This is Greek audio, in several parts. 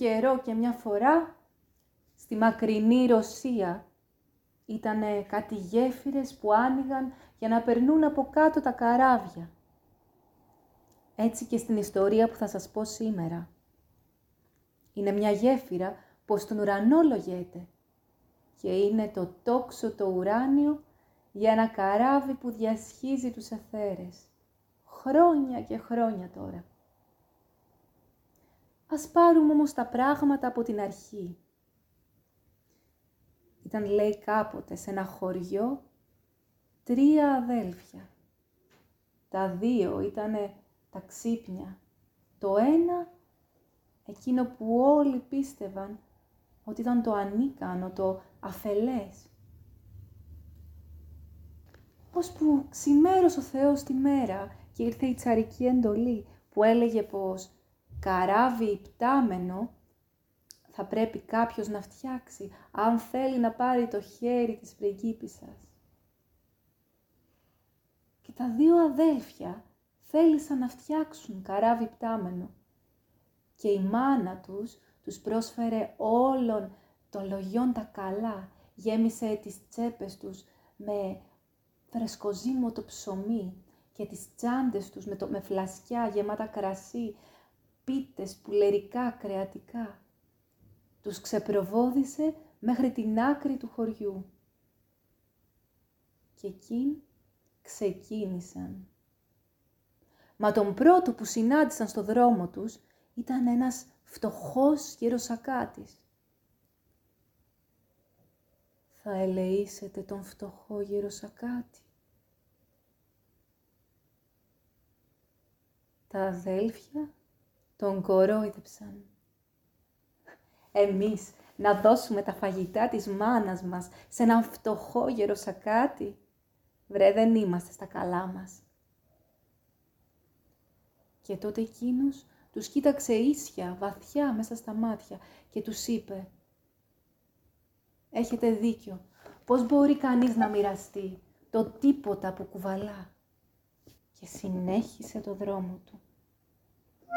καιρό και μια φορά, στη μακρινή Ρωσία, ήτανε κάτι γέφυρες που άνοιγαν για να περνούν από κάτω τα καράβια. Έτσι και στην ιστορία που θα σας πω σήμερα. Είναι μια γέφυρα που στον ουρανό λογέται και είναι το τόξο το ουράνιο για ένα καράβι που διασχίζει τους εθέρες. Χρόνια και χρόνια τώρα. Ας πάρουμε όμως τα πράγματα από την αρχή. Ήταν λέει κάποτε σε ένα χωριό τρία αδέλφια. Τα δύο ήτανε τα ξύπνια. Το ένα, εκείνο που όλοι πίστευαν ότι ήταν το ανίκανο, το αφελές. Πώς που ξημέρωσε ο Θεός τη μέρα και ήρθε η τσαρική εντολή που έλεγε πως καράβι υπτάμενο θα πρέπει κάποιος να φτιάξει αν θέλει να πάρει το χέρι της πριγκίπισσας. Και τα δύο αδέλφια θέλησαν να φτιάξουν καράβι πτάμενο και η μάνα τους τους πρόσφερε όλων των λογιών τα καλά, γέμισε τις τσέπες τους με φρεσκοζύμωτο ψωμί και τις τσάντες τους με, το, με φλασιά γεμάτα κρασί, πίτες πουλερικά κρεατικά. Τους ξεπροβόδισε μέχρι την άκρη του χωριού. Και εκείνοι ξεκίνησαν. Μα τον πρώτο που συνάντησαν στο δρόμο τους ήταν ένας φτωχός γεροσακάτης. Θα ελεήσετε τον φτωχό γεροσακάτη. Τα αδέλφια τον κορόιδεψαν. Εμείς να δώσουμε τα φαγητά της μάνας μας σε έναν φτωχό γεροσακάτη. Βρε δεν είμαστε στα καλά μας. Και τότε εκείνος τους κοίταξε ίσια, βαθιά μέσα στα μάτια και τους είπε «Έχετε δίκιο. Πώς μπορεί κανείς να μοιραστεί το τίποτα που κουβαλά» και συνέχισε το δρόμο του. Τα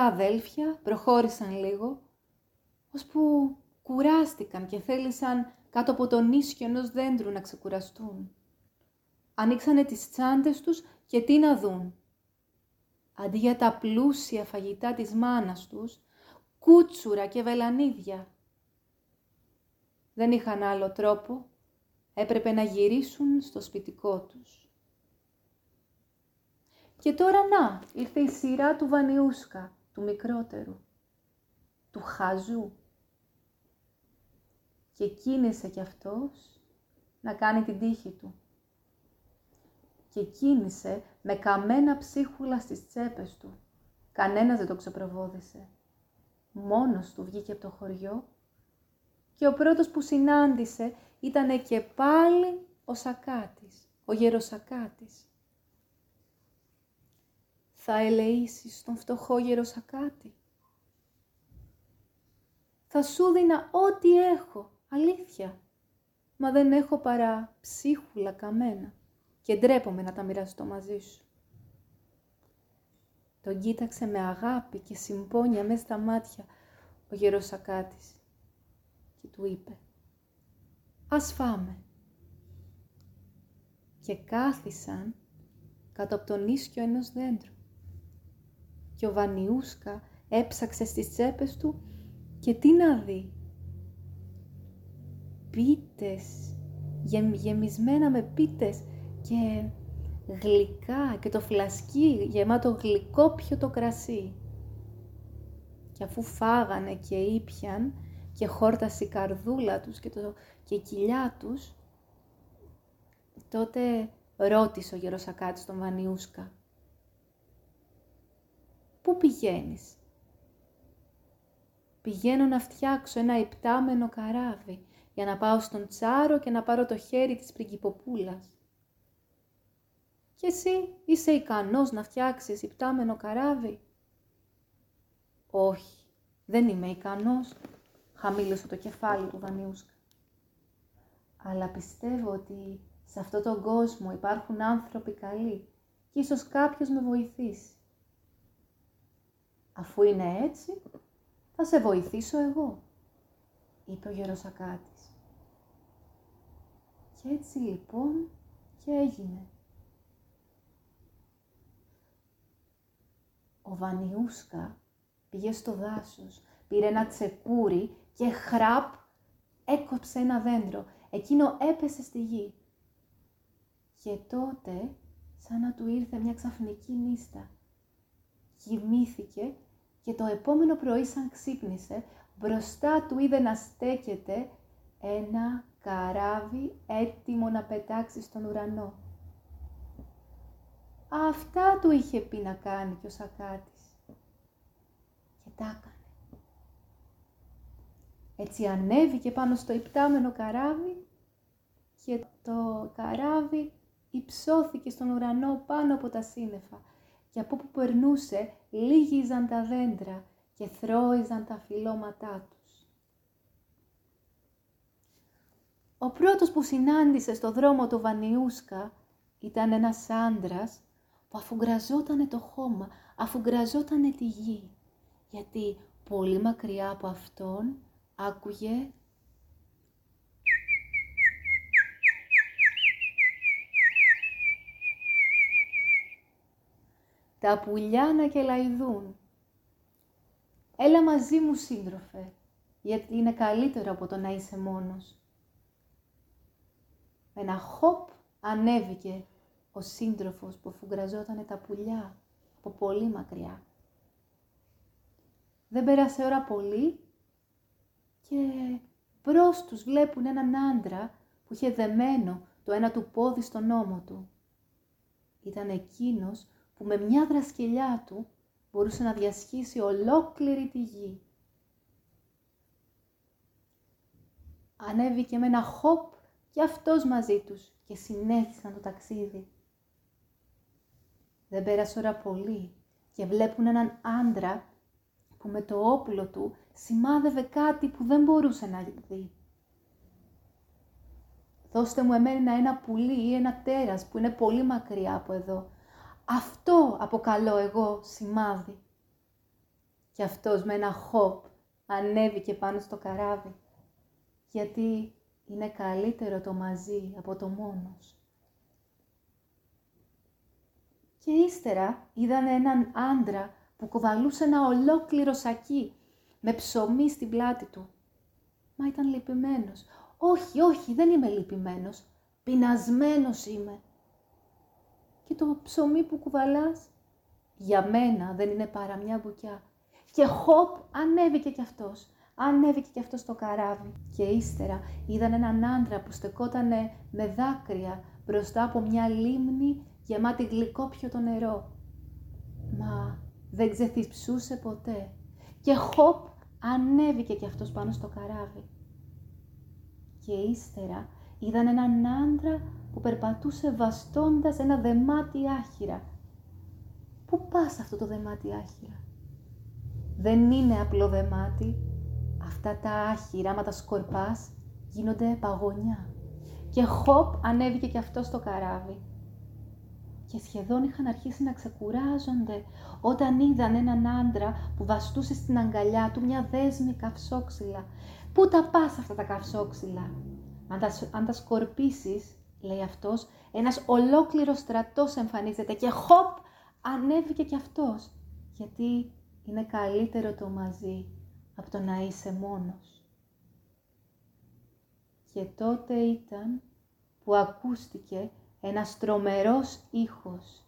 αδέλφια προχώρησαν λίγο, ώσπου κουράστηκαν και θέλησαν κάτω από τον ίσιο ενός δέντρου να ξεκουραστούν. Ανοίξανε τις τσάντες τους και τι να δουν. Αντί για τα πλούσια φαγητά της μάνας τους, κούτσουρα και βελανίδια. Δεν είχαν άλλο τρόπο, έπρεπε να γυρίσουν στο σπιτικό τους. Και τώρα να, ήρθε η σειρά του Βανιούσκα, του μικρότερου, του Χαζού. Και κίνησε κι αυτός να κάνει την τύχη του. Και κίνησε με καμένα ψίχουλα στις τσέπες του. Κανένας δεν το ξεπροβόδησε. Μόνος του βγήκε από το χωριό και ο πρώτος που συνάντησε ήταν και πάλι ο Σακάτης, ο γεροσακάτης θα ελεήσεις τον φτωχό γεροσακάτη; Θα σου δίνα ό,τι έχω, αλήθεια, μα δεν έχω παρά ψίχουλα καμένα και ντρέπομαι να τα μοιραστώ μαζί σου. Τον κοίταξε με αγάπη και συμπόνια μέσα στα μάτια ο γεροσακάτης και του είπε «Ας φάμε». Και κάθισαν κάτω από τον ίσκιο ενός δέντρου και ο Βανιούσκα έψαξε στις τσέπες του και τι να δει. Πίτες, γεμισμένα με πίτες και γλυκά και το φλασκί γεμάτο γλυκό το κρασί. Και αφού φάγανε και ήπιαν και χόρτασε η καρδούλα τους και, το, και η κοιλιά τους, τότε ρώτησε ο γεροσακάτης τον Βανιούσκα. Πού πηγαίνεις; Πηγαίνω να φτιάξω ένα υπτάμενο καράβι για να πάω στον τσάρο και να πάρω το χέρι της πριγκυποπούλας. «Και εσύ είσαι ικανός να φτιάξεις υπτάμενο καράβι» «Όχι, δεν είμαι ικανός», χαμήλωσε το κεφάλι του Βανιούσκα. «Αλλά πιστεύω ότι σε αυτόν τον κόσμο υπάρχουν άνθρωποι καλοί και ίσως κάποιος με βοηθήσει». «Αφού είναι έτσι, θα σε βοηθήσω εγώ», είπε ο Γεροσακάτης. Και έτσι λοιπόν και έγινε. Ο Βανιούσκα πήγε στο δάσος, πήρε ένα τσεκούρι και χραπ έκοψε ένα δέντρο. Εκείνο έπεσε στη γη. Και τότε, σαν να του ήρθε μια ξαφνική νύστα, κοιμήθηκε και το επόμενο πρωί σαν ξύπνησε, μπροστά του είδε να στέκεται ένα καράβι έτοιμο να πετάξει στον ουρανό. Αυτά του είχε πει να κάνει και ο Σακάτης. Και τα έκανε. Έτσι ανέβηκε πάνω στο υπτάμενο καράβι και το καράβι υψώθηκε στον ουρανό πάνω από τα σύννεφα και από που περνούσε λίγιζαν τα δέντρα και θρώιζαν τα φυλώματά τους. Ο πρώτος που συνάντησε στο δρόμο του Βανιούσκα ήταν ένας άντρας που αφουγκραζότανε το χώμα, αφουγκραζότανε τη γη, γιατί πολύ μακριά από αυτόν άκουγε τα πουλιά να κελαϊδούν. Έλα μαζί μου σύντροφε, γιατί είναι καλύτερο από το να είσαι μόνος. Με ένα χοπ ανέβηκε ο σύντροφος που φουγκραζόταν τα πουλιά από πολύ μακριά. Δεν πέρασε ώρα πολύ και μπρος τους βλέπουν έναν άντρα που είχε δεμένο το ένα του πόδι στον ώμο του. Ήταν εκείνος που με μια δρασκελιά του μπορούσε να διασχίσει ολόκληρη τη γη. Ανέβηκε με ένα χοπ και αυτός μαζί τους και συνέχισαν το ταξίδι. Δεν πέρασε ώρα πολύ και βλέπουν έναν άντρα που με το όπλο του σημάδευε κάτι που δεν μπορούσε να δει. Δώστε μου εμένα ένα πουλί ή ένα τέρας που είναι πολύ μακριά από εδώ. Αυτό αποκαλώ εγώ σημάδι. Και αυτός με ένα χοπ ανέβηκε πάνω στο καράβι. Γιατί είναι καλύτερο το μαζί από το μόνος. Και ύστερα είδαν έναν άντρα που κοβαλούσε ένα ολόκληρο σακί με ψωμί στην πλάτη του. Μα ήταν λυπημένος. Όχι, όχι, δεν είμαι λυπημένος. Πεινασμένος είμαι. Και το ψωμί που κουβαλάς, για μένα δεν είναι παρά μια μπουκιά. Και χοπ ανέβηκε κι αυτός. Ανέβηκε κι αυτός στο καράβι. Και ύστερα είδαν έναν άντρα που στεκότανε με δάκρυα μπροστά από μια λίμνη γεμάτη γλυκόπιο το νερό. Μα δεν ξεθυψούσε ποτέ. Και χοπ ανέβηκε κι αυτός πάνω στο καράβι. Και ύστερα είδαν έναν άντρα που περπατούσε βαστώντας ένα δεμάτι άχυρα. Πού πας αυτό το δεμάτι άχυρα; Δεν είναι απλό δεμάτι. Αυτά τα άχυρα, άμα τα σκορπάς, γίνονται παγωνιά. Και χοπ ανέβηκε κι αυτός στο καράβι και σχεδόν είχαν αρχίσει να ξεκουράζονται όταν είδαν έναν άντρα που βαστούσε στην αγκαλιά του μια δέσμη καυσόξυλα. Πού τα πας αυτά τα καυσόξυλα; Αν τα, αν τα σκορπίσεις, λέει αυτός, ένας ολόκληρος στρατός εμφανίζεται και χοπ ανέβηκε κι αυτός. Γιατί είναι καλύτερο το μαζί από το να είσαι μόνος. Και τότε ήταν που ακούστηκε ένας τρομερός ήχος.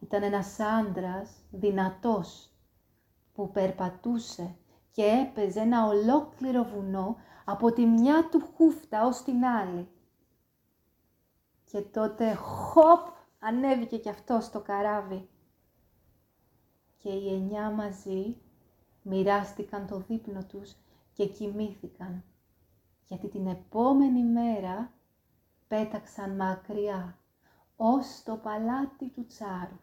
Ήταν ένας άντρας δυνατός που περπατούσε και έπαιζε ένα ολόκληρο βουνό από τη μια του χούφτα ως την άλλη. Και τότε χοπ ανέβηκε κι αυτό στο καράβι. Και οι εννιά μαζί μοιράστηκαν το δείπνο τους και κοιμήθηκαν. γιατί την επόμενη μέρα πέταξαν μακριά, ως το παλάτι του Τσάρου.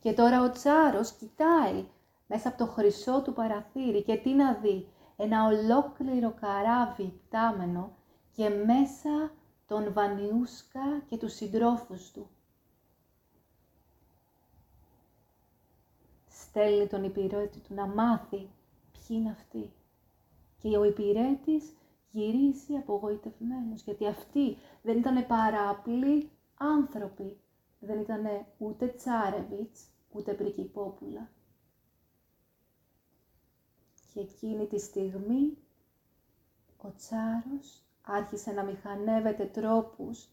Και τώρα ο Τσάρος κοιτάει μέσα από το χρυσό του παραθύρι και τι να δει, ένα ολόκληρο καράβι πτάμενο και μέσα τον Βανιούσκα και τους συντρόφους του. Στέλνει τον υπηρέτη του να μάθει ποιοι είναι αυτοί. Και ο υπηρέτης γυρίζει απογοητευμένος, γιατί αυτοί δεν ήταν παρά απλοί άνθρωποι. Δεν ήταν ούτε Τσάρεβιτς, ούτε Πρικυπόπουλα. Και εκείνη τη στιγμή ο Τσάρος άρχισε να μηχανεύεται τρόπους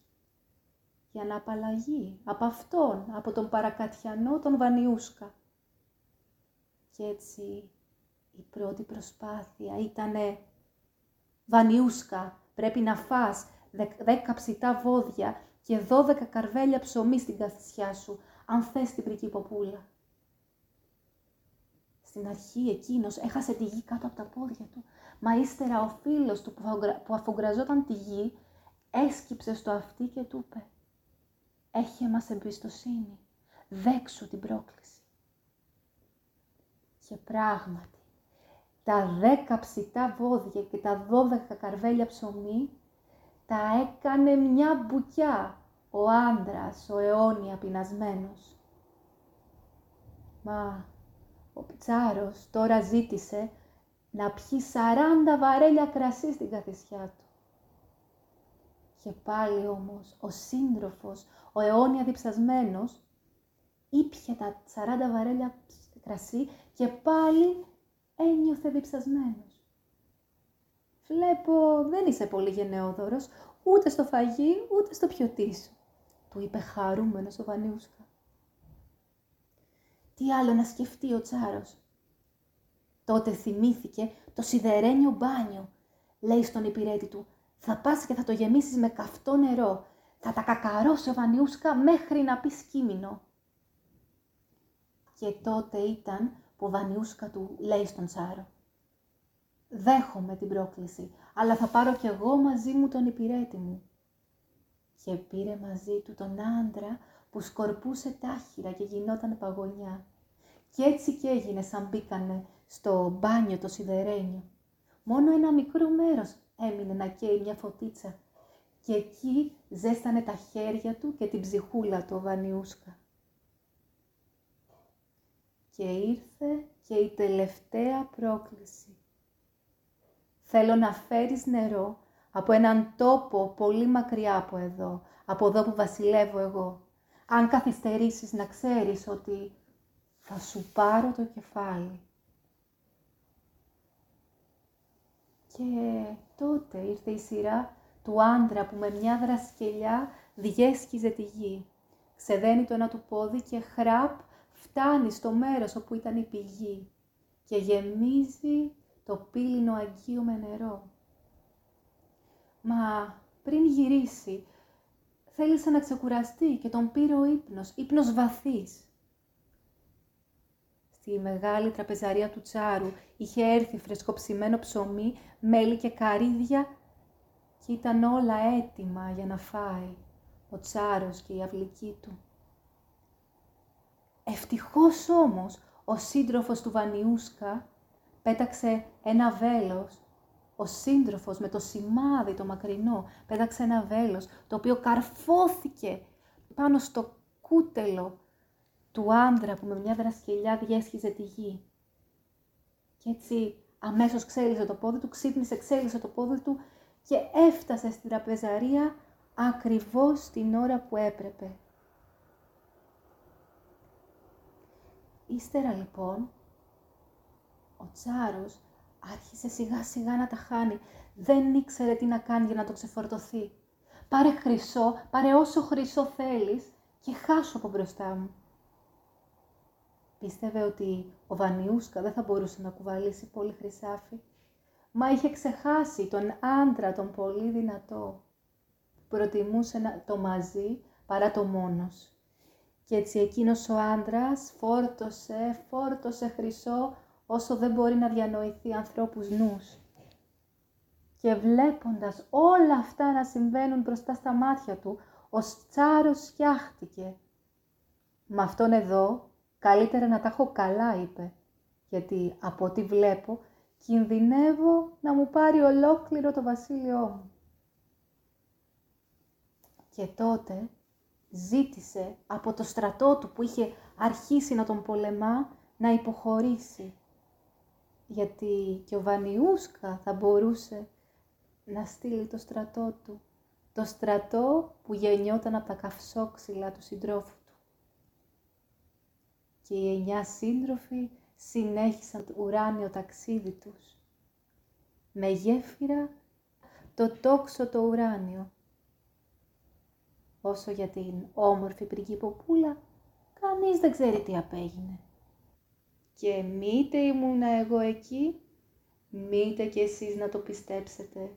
για να απαλλαγεί από αυτόν, από τον παρακατιανό τον Βανιούσκα. Και έτσι η πρώτη προσπάθεια ήτανε «Βανιούσκα, πρέπει να φας δέκα ψητά βόδια και δώδεκα καρβέλια ψωμί στην καθισιά σου, αν θες την πρικυποπούλα». Στην αρχή εκείνος έχασε τη γη κάτω από τα πόδια του, μα ύστερα ο φίλος του που αφογκραζόταν τη γη έσκυψε στο αυτί και του είπε «Έχε μας εμπιστοσύνη, δέξου την πρόκληση». Και πράγματι, τα δέκα ψητά βόδια και τα δώδεκα καρβέλια ψωμί τα έκανε μια μπουκιά ο άντρας, ο αιώνια πεινασμένος. Μα ο Πιτσάρος τώρα ζήτησε να πιει σαράντα βαρέλια κρασί στην καθισιά του. Και πάλι όμως ο σύντροφος, ο αιώνια διψασμένος, ήπια τα σαράντα βαρέλια κρασί και πάλι ένιωθε διψασμένος. «Βλέπω δεν είσαι πολύ γενναιόδωρος, ούτε στο φαγί, ούτε στο πιωτί σου», του είπε χαρούμενος ο Βανιούσκα. Τι άλλο να σκεφτεί ο Τσάρος; Τότε θυμήθηκε το σιδερένιο μπάνιο. Λέει στον υπηρέτη του, θα πας και θα το γεμίσεις με καυτό νερό. Θα τα κακαρώσει ο Βανιούσκα μέχρι να πει σκήμινο. Και τότε ήταν που ο Βανιούσκα του λέει στον Τσάρο. Δέχομαι την πρόκληση, αλλά θα πάρω κι εγώ μαζί μου τον υπηρέτη μου. Και πήρε μαζί του τον άντρα που σκορπούσε τάχυρα και γινόταν παγωνιά. Και έτσι και έγινε σαν μπήκανε στο μπάνιο το σιδερένιο. Μόνο ένα μικρό μέρος έμεινε να καίει μια φωτίτσα και εκεί ζέστανε τα χέρια του και την ψυχούλα του ο Βανιούσκα. Και ήρθε και η τελευταία πρόκληση. Θέλω να φέρεις νερό από έναν τόπο πολύ μακριά από εδώ, από εδώ που βασιλεύω εγώ. Αν καθυστερήσεις να ξέρεις ότι θα σου πάρω το κεφάλι. Και τότε ήρθε η σειρά του άντρα που με μια δρασκελιά διέσχιζε τη γη. Ξεδένει το ένα του πόδι και χραπ φτάνει στο μέρος όπου ήταν η πηγή και γεμίζει το πύληνο αγγείο με νερό. Μα πριν γυρίσει, θέλησε να ξεκουραστεί και τον πήρε ο ύπνος, ύπνος βαθύς. Στη μεγάλη τραπεζαρία του Τσάρου είχε έρθει φρεσκοψημένο ψωμί, μέλι και καρύδια και ήταν όλα έτοιμα για να φάει ο Τσάρος και η αυλική του. Ευτυχώς όμως ο σύντροφος του Βανιούσκα πέταξε ένα βέλος. Ο σύντροφος με το σημάδι το μακρινό πέταξε ένα βέλος το οποίο καρφώθηκε πάνω στο κούτελο του άντρα που με μια δρασκελιά διέσχιζε τη γη. Και έτσι αμέσως ξέλισε το πόδι του, ξύπνησε, ξέλισε το πόδι του και έφτασε στην τραπεζαρία ακριβώς την ώρα που έπρεπε. Ύστερα λοιπόν, ο Τσάρος άρχισε σιγά σιγά να τα χάνει. Δεν ήξερε τι να κάνει για να το ξεφορτωθεί. Πάρε χρυσό, πάρε όσο χρυσό θέλεις και χάσω από μπροστά μου. Πίστευε ότι ο Βανιούσκα δεν θα μπορούσε να κουβαλήσει πολύ χρυσάφι, μα είχε ξεχάσει τον άντρα τον πολύ δυνατό, που προτιμούσε το μαζί παρά το μόνος. Και έτσι εκείνος ο άντρας φόρτωσε, φόρτωσε χρυσό όσο δεν μπορεί να διανοηθεί ανθρώπους νους. και βλέποντας όλα αυτά να συμβαίνουν μπροστά στα μάτια του, ο Τσάρος σκιάχτηκε. «Με αυτόν εδώ καλύτερα να τα έχω καλά», είπε, «γιατί από ό,τι βλέπω κινδυνεύω να μου πάρει ολόκληρο το βασίλειό μου». Και τότε ζήτησε από το στρατό του που είχε αρχίσει να τον πολεμά να υποχωρήσει. Γιατί και ο Βανιούσκα θα μπορούσε να στείλει το στρατό του. Το στρατό που γεννιόταν από τα καυσόξυλα του συντρόφου του. Και οι εννιά σύντροφοι συνέχισαν το ουράνιο ταξίδι τους. Με γέφυρα το τόξο το ουράνιο. Όσο για την όμορφη πριγκυποπούλα, κανείς δεν ξέρει τι απέγινε. Και μήτε ήμουνα εγώ εκεί, μήτε κι εσείς να το πιστέψετε